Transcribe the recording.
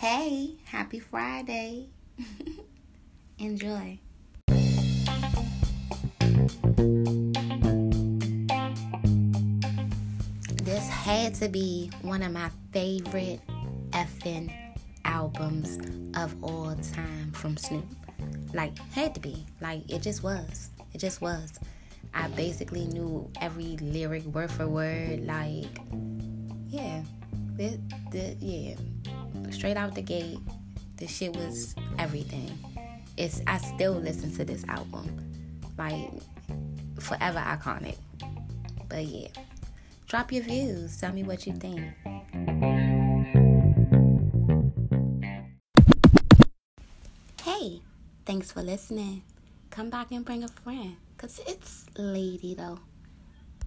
Hey, happy Friday. Enjoy. This had to be one of my favorite effing albums of all time from Snoop. Like, had to be. Like, it just was. It just was. I basically knew every lyric word for word. Like, yeah. The, the, yeah. Straight out the gate, the shit was everything. It's I still listen to this album. Like, forever iconic. But yeah. Drop your views. Tell me what you think. Hey, thanks for listening. Come back and bring a friend. Cause it's lady though.